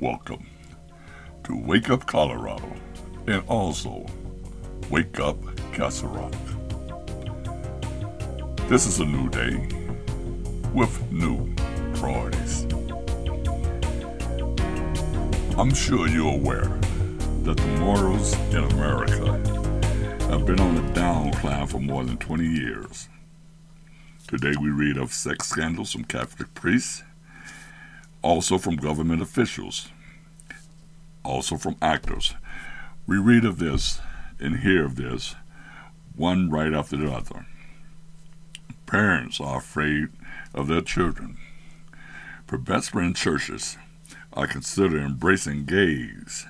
Welcome to Wake Up Colorado and also Wake Up Castle. This is a new day with new priorities. I'm sure you're aware that the morals in America have been on a downcline for more than 20 years. Today we read of sex scandals from Catholic priests also from government officials, also from actors. We read of this and hear of this, one right after the other. Parents are afraid of their children. Presbyterian churches are considered embracing gays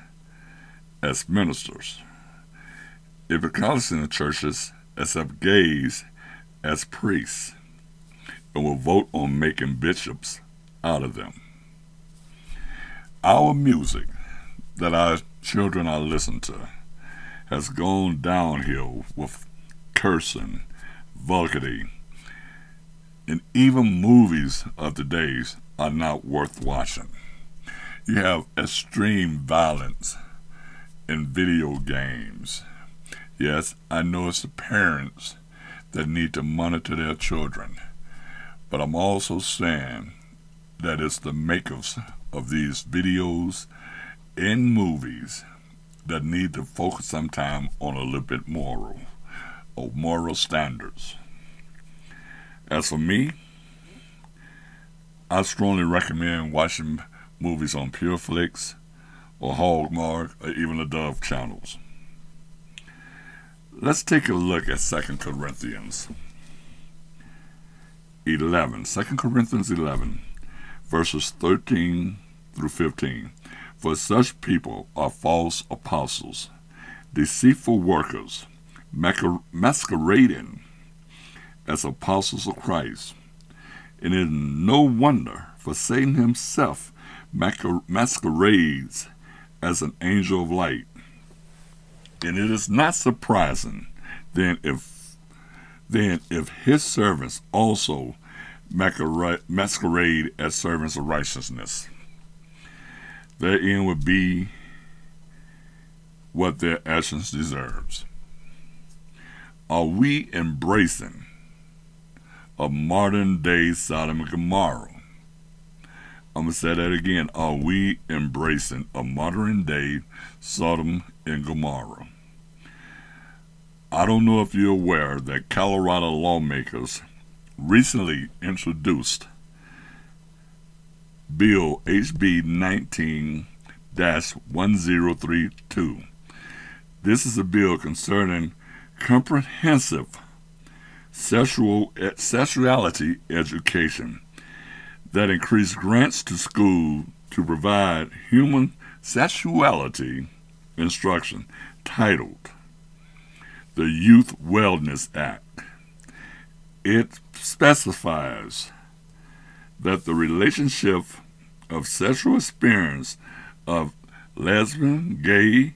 as ministers. Evangelical churches accept gays as priests and will vote on making bishops out of them our music that our children are listening to has gone downhill with cursing, vulgarity, and even movies of the days are not worth watching. You have extreme violence in video games. Yes, I know it's the parents that need to monitor their children, but I'm also saying that it's the makers of these videos and movies that need to focus some time on a little bit moral or moral standards. As for me, I strongly recommend watching movies on PureFlix or Hallmark or even the Dove channels. Let's take a look at 2 Corinthians 11. 2 Corinthians 11 verses 13 through 15. For such people are false apostles, deceitful workers, masquerading as apostles of Christ. And it is no wonder, for Satan himself masquerades as an angel of light. And it is not surprising then if then if his servants also masquerade as servants of righteousness. Their end would be what their actions deserves. Are we embracing a modern day Sodom and Gomorrah? I'm going to say that again. Are we embracing a modern day Sodom and Gomorrah? I don't know if you're aware that Colorado lawmakers recently introduced Bill HB 19 1032. This is a bill concerning comprehensive sexual eh, sexuality education that increased grants to school to provide human sexuality instruction titled the Youth Wellness Act. It specifies that the relationship of sexual experience of lesbian, gay,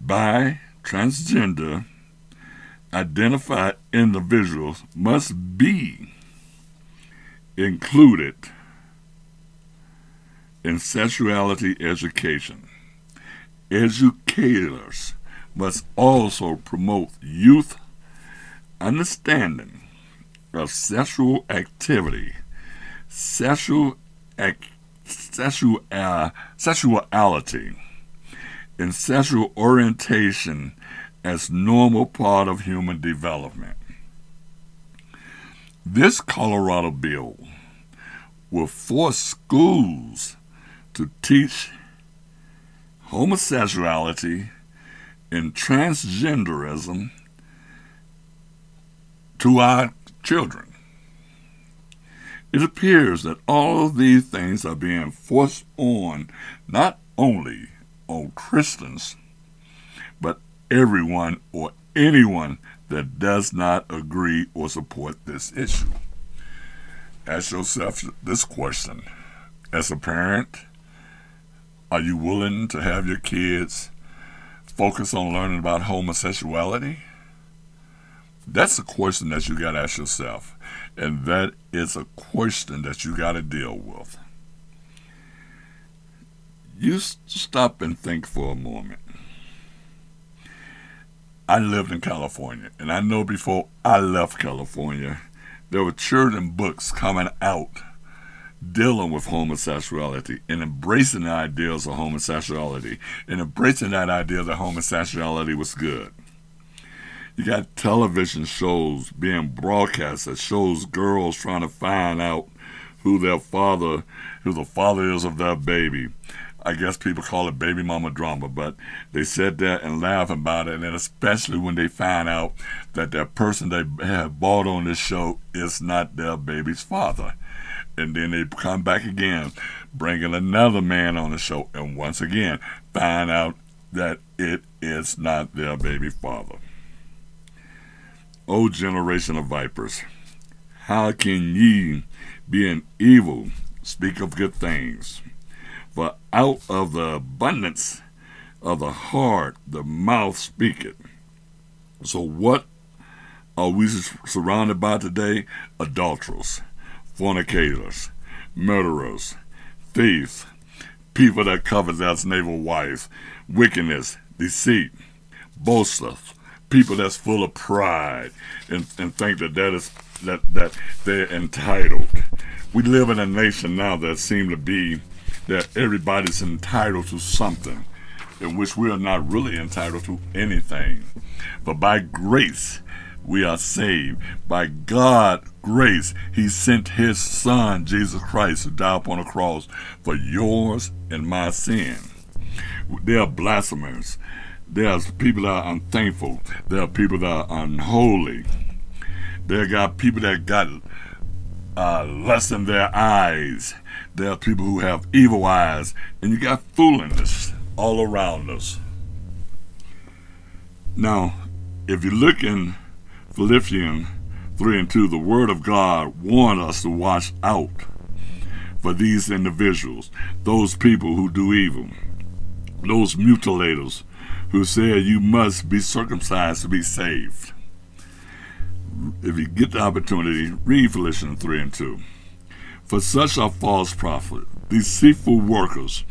bi, transgender identified individuals must be included in sexuality education. Educators must also promote youth understanding of sexual activity, sexual sexual uh, sexuality, and sexual orientation as normal part of human development. This Colorado bill will force schools to teach homosexuality and transgenderism to our children. It appears that all of these things are being forced on not only on Christians, but everyone or anyone that does not agree or support this issue. Ask yourself this question as a parent are you willing to have your kids focus on learning about homosexuality? That's a question that you got to ask yourself. And that is a question that you got to deal with. you stop and think for a moment. I lived in California, and I know before I left California, there were children books coming out dealing with homosexuality and embracing the ideas of homosexuality and embracing that idea that homosexuality was good. You got television shows being broadcast that shows girls trying to find out who their father, who the father is of their baby. I guess people call it baby mama drama, but they sit there and laugh about it, and especially when they find out that that person they have bought on this show is not their baby's father. And then they come back again, bringing another man on the show, and once again find out that it is not their baby father. O generation of vipers, how can ye, being evil, speak of good things? For out of the abundance of the heart the mouth speaketh. So, what are we surrounded by today? Adulterers, fornicators, murderers, thieves, people that covet their neighbor wife, wickedness, deceit, boasters, people that's full of pride and, and think that that is that that they're entitled. We live in a nation now that seems to be that everybody's entitled to something, in which we are not really entitled to anything. But by grace we are saved. By God grace, He sent His Son, Jesus Christ, to die upon a cross for yours and my sin. They are blasphemers. There's people that are unthankful. There are people that are unholy. There got people that got uh, lust in their eyes. There are people who have evil eyes. And you got foolishness all around us. Now, if you look in Philippians 3 and 2, the Word of God warned us to watch out for these individuals, those people who do evil, those mutilators, who said you must be circumcised to be saved. If you get the opportunity, read Philippians 3 and 2. For such are false prophets, deceitful workers,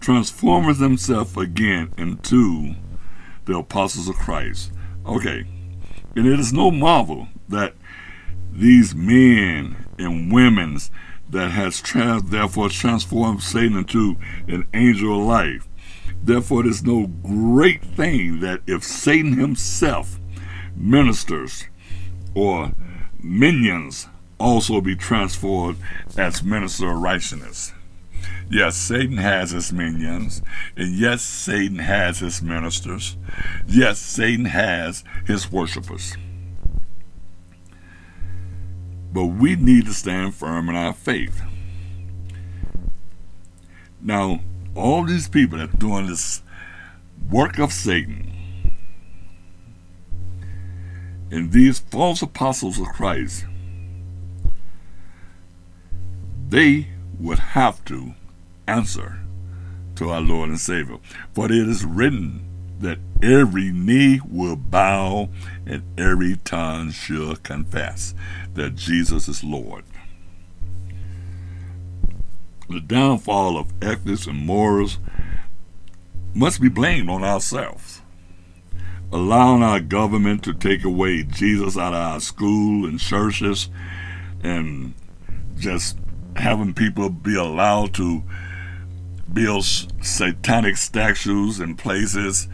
transforming themselves again into the apostles of Christ. Okay, and it is no marvel that these men and women that has trans- therefore transformed Satan into an angel of light Therefore, it is no great thing that if Satan himself ministers or minions also be transformed as minister of righteousness. Yes, Satan has his minions, and yes, Satan has his ministers. Yes, Satan has his worshippers. But we need to stand firm in our faith. Now, all these people that are doing this work of Satan and these false apostles of Christ, they would have to answer to our Lord and Savior. For it is written that every knee will bow and every tongue shall confess that Jesus is Lord. The downfall of ethics and morals must be blamed on ourselves. Allowing our government to take away Jesus out of our school and churches and just having people be allowed to build satanic statues in places,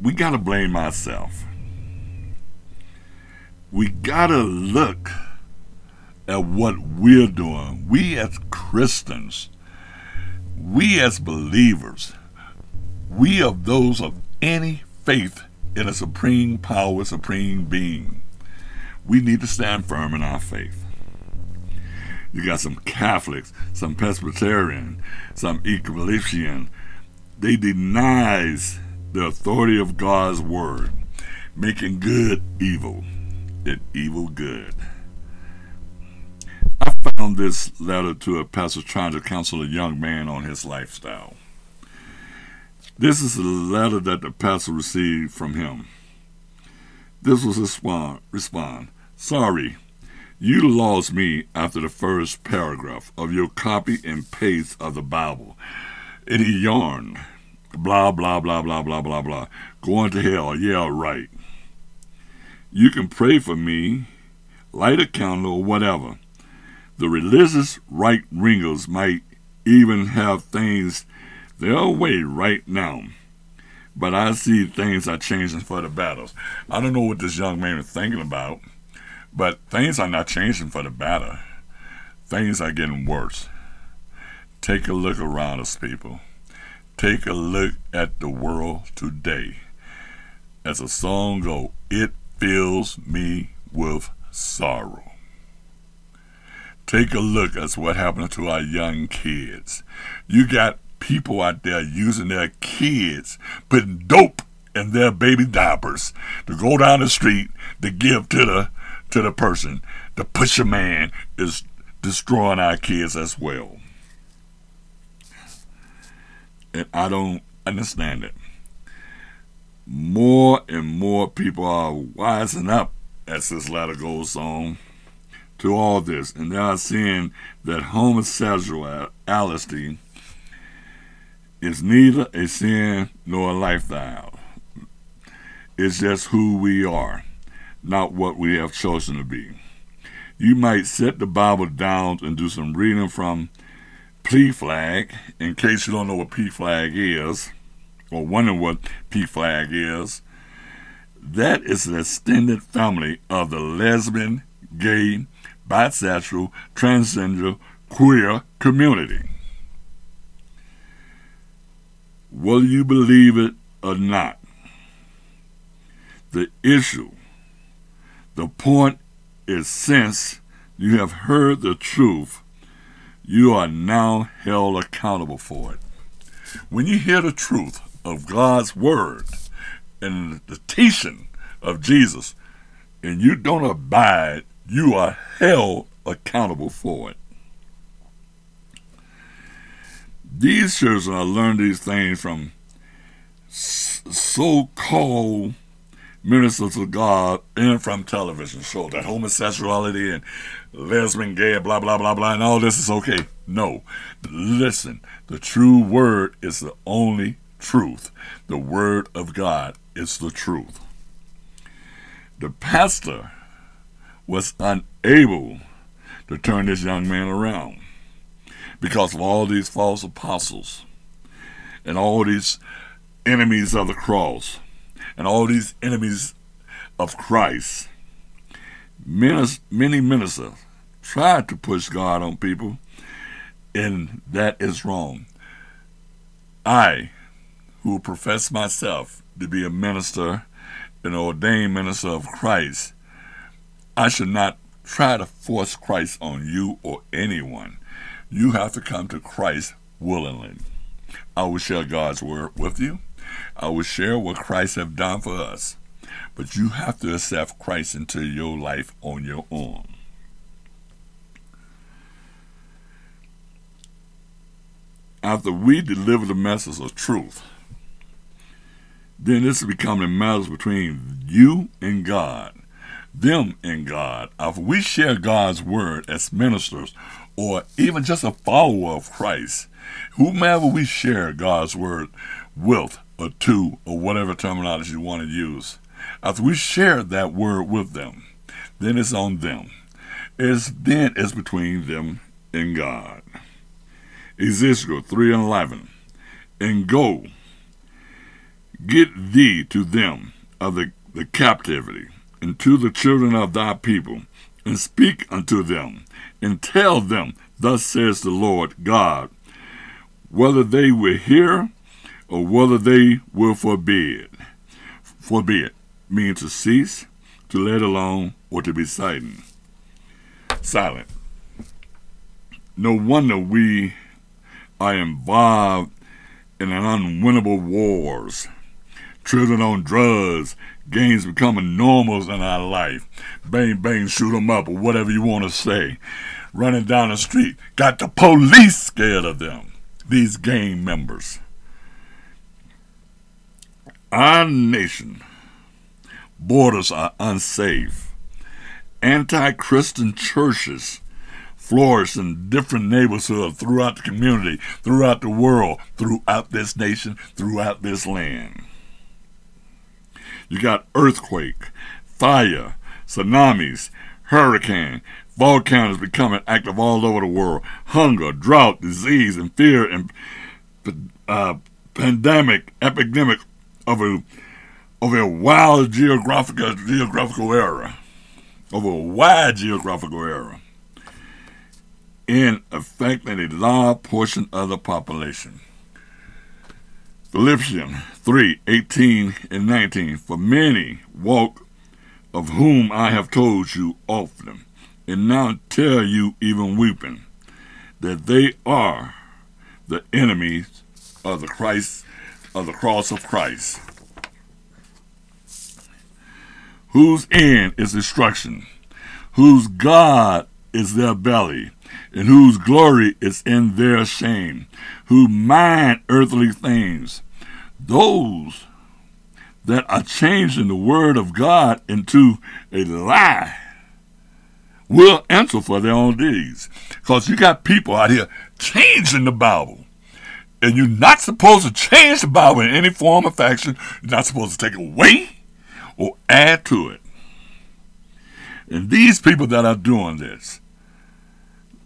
we got to blame ourselves. We got to look at what we're doing. We as Christians, we as believers, we of those of any faith in a supreme power, supreme being, we need to stand firm in our faith. You got some Catholics, some Presbyterian, some Ecumenian. They denies the authority of God's word, making good evil and evil good. I found this letter to a pastor trying to counsel a young man on his lifestyle. This is the letter that the pastor received from him. This was his respond. Sorry, you lost me after the first paragraph of your copy and paste of the Bible. any yarn. Blah, blah, blah, blah, blah, blah, blah. Going to hell. Yeah, right. You can pray for me, light a candle, or whatever. The religious right wingers might even have things their way right now. But I see things are changing for the battles. I don't know what this young man is thinking about, but things are not changing for the better. Things are getting worse. Take a look around us, people. Take a look at the world today. As a song goes, it fills me with sorrow. Take a look at what happened to our young kids. You got people out there using their kids, putting dope in their baby diapers to go down the street to give to the to the person. The pusher man is destroying our kids as well. And I don't understand it. More and more people are wising up as this letter goes on to all this, and they are seeing that homosexuality is neither a sin nor a lifestyle. It's just who we are, not what we have chosen to be. You might set the Bible down and do some reading from PFLAG, in case you don't know what PFLAG is, or wonder what PFLAG is. That is an extended family of the lesbian, gay, bisexual, transgender, queer community. Whether you believe it or not, the issue, the point is since you have heard the truth, you are now held accountable for it. When you hear the truth of God's word and the teaching of Jesus, and you don't abide, you are held accountable for it. These children are learning these things from so called ministers of God and from television shows that homosexuality and lesbian, gay, blah, blah, blah, blah, and all this is okay. No. Listen, the true word is the only truth. The word of God is the truth. The pastor was unable to turn this young man around because of all these false apostles and all these enemies of the cross and all these enemies of Christ. Many ministers tried to push God on people, and that is wrong. I, who profess myself to be a minister, an ordained minister of Christ, I should not try to force Christ on you or anyone. You have to come to Christ willingly. I will share God's word with you. I will share what Christ have done for us. But you have to accept Christ into your life on your own. After we deliver the message of truth, then this is becoming a matter between you and God, them in God. If we share God's word as ministers, or even just a follower of Christ, whomever we share God's word with, or to, or whatever terminology you want to use, after we share that word with them, then it's on them. It's then it's between them and God. Ezekiel 3 and 11. And go, get thee to them of the, the captivity, and to the children of thy people, and speak unto them, and tell them, Thus says the Lord God, whether they will hear or whether they will forbid. Forbid means to cease, to let alone, or to be silent. Silent. No wonder we are involved in an unwinnable wars. Children on drugs, gangs becoming normals in our life. Bang, bang, shoot 'em up, or whatever you want to say. Running down the street, got the police scared of them. These gang members. Our nation borders are unsafe. Anti Christian churches flourish in different neighborhoods throughout the community, throughout the world, throughout this nation, throughout this land. You got earthquake, fire, tsunamis, hurricane, volcanoes becoming active all over the world, hunger, drought, disease, and fear, and uh, pandemic, epidemic of a of a wild geographical geographical era, of a wide geographical era, in affecting a large portion of the population. Philippians 3 18 and 19. For many walk, of whom I have told you often, and now tell you, even weeping, that they are the enemies of the Christ of the cross of Christ, whose end is destruction, whose God is their belly, and whose glory is in their shame, who mind earthly things. Those that are changing the word of God into a lie will answer for their own deeds. Because you got people out here changing the Bible. And you're not supposed to change the Bible in any form or fashion. You're not supposed to take it away or add to it. And these people that are doing this,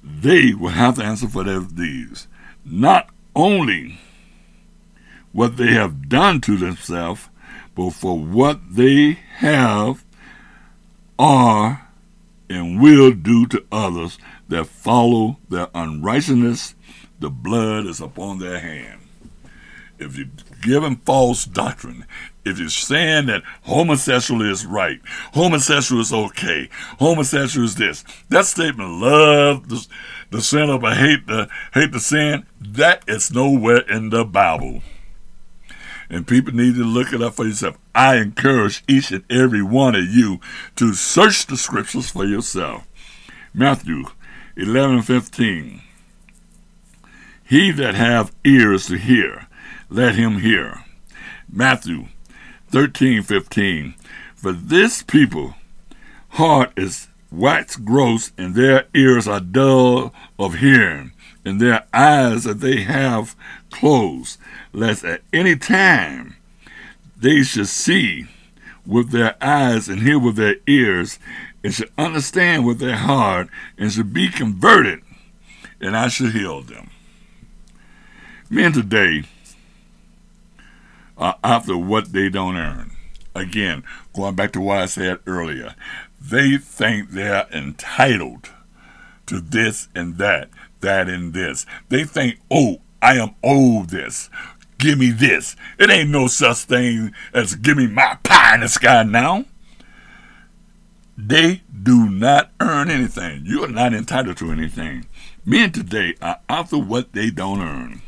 they will have to answer for their deeds. Not only what they have done to themselves, but for what they have, are, and will do to others that follow their unrighteousness the blood is upon their hand. If you give them false doctrine, if you're saying that homosexual is right, homosexual is okay, homosexual is this, that statement, love the, the sinner but hate the hate the sin, that is nowhere in the Bible. And people need to look it up for yourself. I encourage each and every one of you to search the scriptures for yourself. Matthew 11 15. He that have ears to hear, let him hear. Matthew 13, 15. For this people heart is wax gross, and their ears are dull of hearing, and their eyes that they have closed, lest at any time they should see with their eyes and hear with their ears, and should understand with their heart, and should be converted, and I should heal them. Men today are after what they don't earn. Again, going back to what I said earlier, they think they're entitled to this and that, that and this. They think, oh, I am owed this. Give me this. It ain't no such thing as give me my pie in the sky now. They do not earn anything. You are not entitled to anything. Men today are after what they don't earn.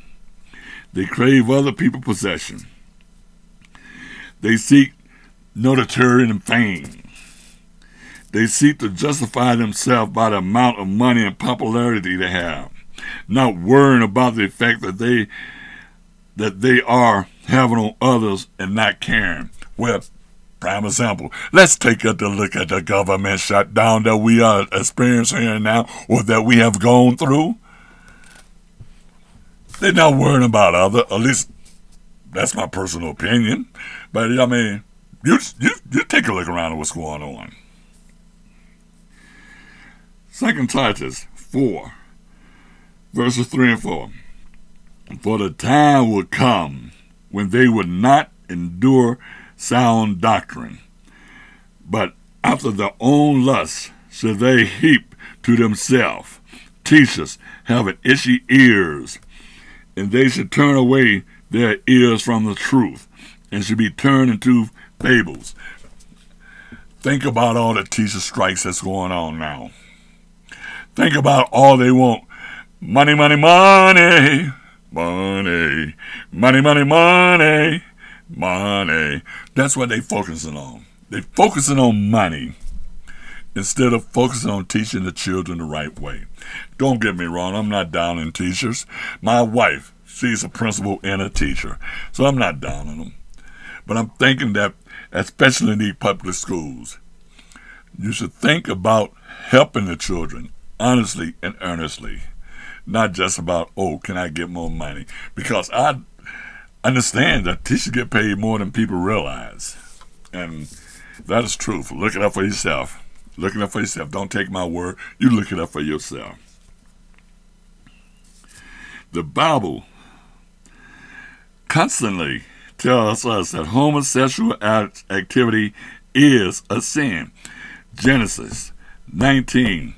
They crave other people's possession. They seek notoriety and fame. They seek to justify themselves by the amount of money and popularity they have, not worrying about the effect that they that they are having on others and not caring. Well, prime example, let's take a look at the government shutdown that we are experiencing now or that we have gone through. They're not worrying about other. At least that's my personal opinion. But I mean, you you you take a look around at what's going on. Second Titus four, verses three and four. For the time will come when they would not endure sound doctrine, but after their own lusts shall they heap to themselves teachers having itchy ears and they should turn away their ears from the truth and should be turned into fables. Think about all the teacher strikes that's going on now. Think about all they want money, money, money, money, money, money, money, money. That's what they're focusing on. They're focusing on money instead of focusing on teaching the children the right way. Don't get me wrong, I'm not down in teachers. My wife, she's a principal and a teacher, so I'm not down on them. But I'm thinking that, especially in these public schools, you should think about helping the children honestly and earnestly, not just about, oh, can I get more money? Because I understand that teachers get paid more than people realize. And that is truth. Look it up for yourself. Look it up for yourself. Don't take my word. You look it up for yourself. The Bible constantly tells us that homosexual activity is a sin. Genesis 19,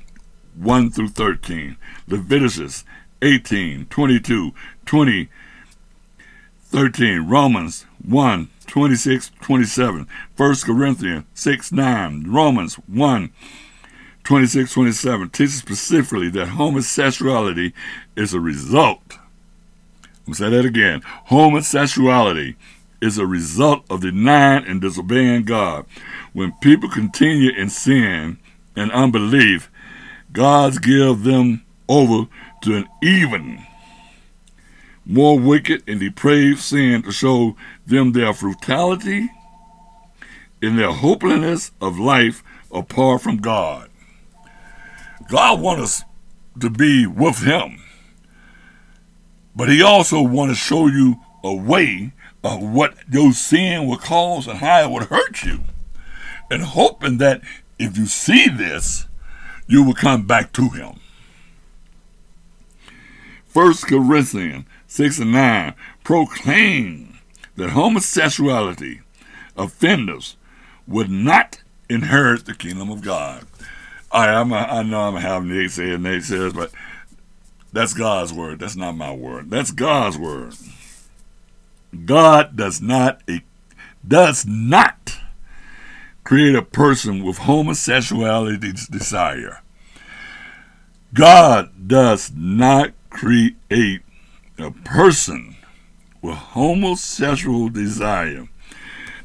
1 through 13. Leviticus 18, 22, 20, 13. Romans 1, 26, 27. 1 Corinthians 6, 9. Romans 1, 26, 27 teaches specifically that homosexuality is a result. I'm say that again. Homosexuality is a result of denying and disobeying God. When people continue in sin and unbelief, God gives them over to an even more wicked and depraved sin to show them their brutality and their hopelessness of life apart from God. God wants us to be with Him, but He also want to show you a way of what your sin will cause and how it would hurt you, and hoping that if you see this, you will come back to Him. First Corinthians 6 and 9 proclaim that homosexuality offenders would not inherit the kingdom of God. I, I'm a, I know I'm having Nate say and Nate says, but that's God's word. That's not my word. That's God's word. God does not does not create a person with homosexuality desire. God does not create a person with homosexual desire.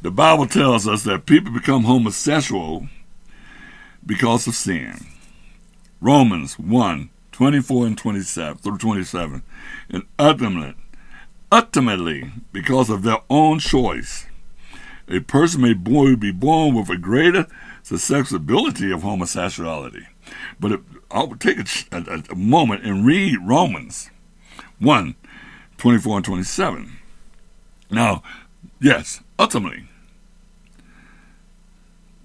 The Bible tells us that people become homosexual because of sin. Romans 1 24 and 27 through 27. And ultimately, ultimately, because of their own choice, a person may be born with a greater susceptibility of homosexuality. But I'll take a, a, a moment and read Romans 1 24 and 27. Now, yes, ultimately,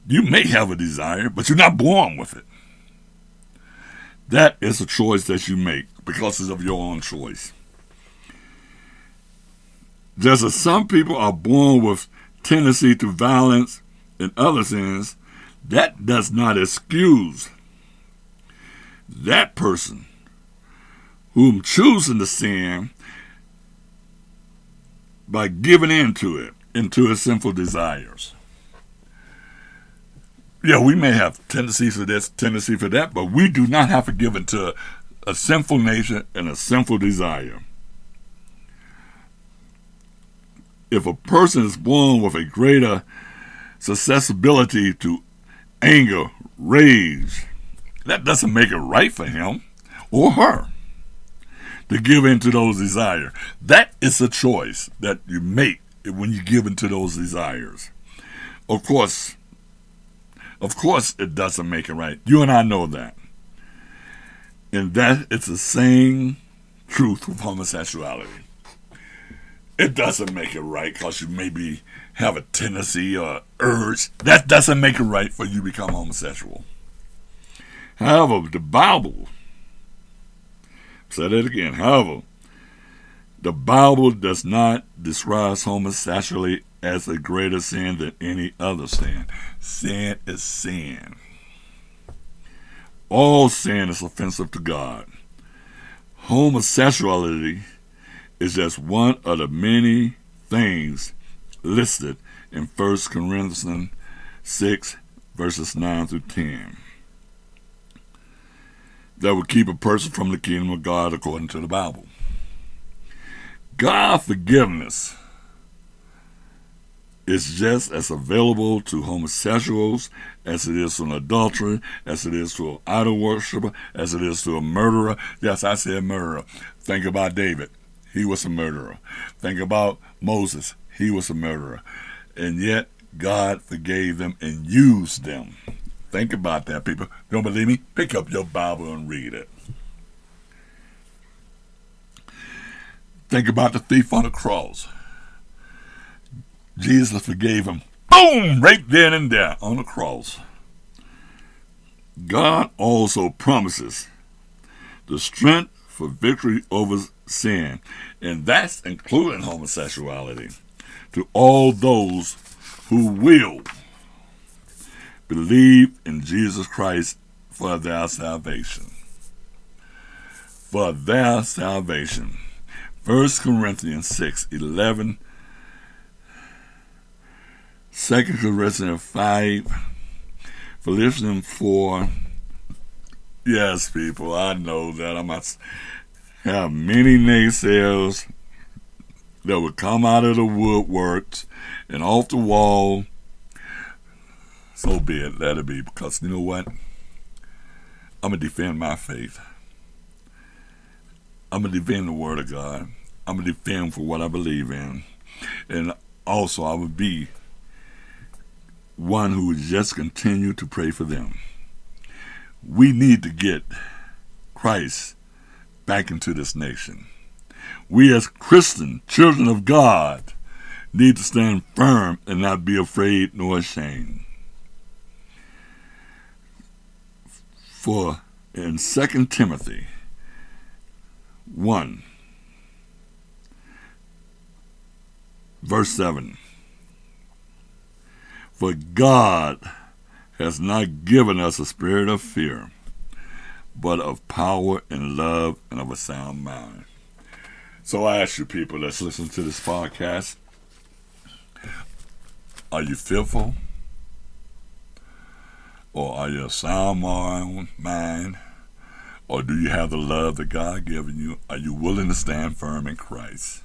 you may have a desire, but you're not born with it. That is a choice that you make because it's of your own choice. Just as some people are born with tendency to violence and other sins, that does not excuse that person whom choosing to sin by giving in to it, into his sinful desires. Yeah, we may have tendencies for this, tendency for that, but we do not have to give into a sinful nature and a sinful desire. If a person is born with a greater susceptibility to anger, rage, that doesn't make it right for him or her to give in to those desires. That is a choice that you make when you give into those desires. Of course, of course it doesn't make it right. You and I know that. And that it's the same truth with homosexuality. It doesn't make it right because you maybe have a tendency or urge. That doesn't make it right for you to become homosexual. However, the Bible Say that again. However, the Bible does not describe homosexuality as a greater sin than any other sin. Sin is sin. All sin is offensive to God. Homosexuality is just one of the many things listed in 1 Corinthians 6, verses 9 through 10 that would keep a person from the kingdom of God according to the Bible. God forgiveness is just as available to homosexuals as it is to an adulterer, as it is to an idol worshiper, as it is to a murderer. Yes, I said murderer. Think about David. He was a murderer. Think about Moses. He was a murderer. And yet, God forgave them and used them Think about that, people. Don't believe me? Pick up your Bible and read it. Think about the thief on the cross. Jesus forgave him. Boom! Right then and there on the cross. God also promises the strength for victory over sin, and that's including homosexuality, to all those who will believe in Jesus Christ for their salvation. For their salvation. 1 Corinthians 6 11, 2 Corinthians 5, Philippians 4. Yes, people, I know that I must have many naysayers that would come out of the woodworks and off the wall. So be it, let it be, because you know what? I'm going to defend my faith. I'm going to defend the Word of God. I'm going to defend for what I believe in. And also, I would be one who would just continue to pray for them. We need to get Christ back into this nation. We, as Christian children of God, need to stand firm and not be afraid nor ashamed. For in 2 Timothy 1, verse 7, for God has not given us a spirit of fear, but of power and love and of a sound mind. So I ask you people that's listening to this podcast, are you fearful? Or are you a sound mind? Or do you have the love that God given you? Are you willing to stand firm in Christ?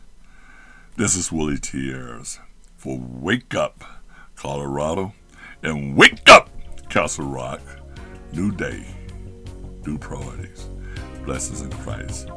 This is Willie Tears for Wake Up, Colorado, and Wake Up, Castle Rock. New day, new priorities. Blessings in Christ.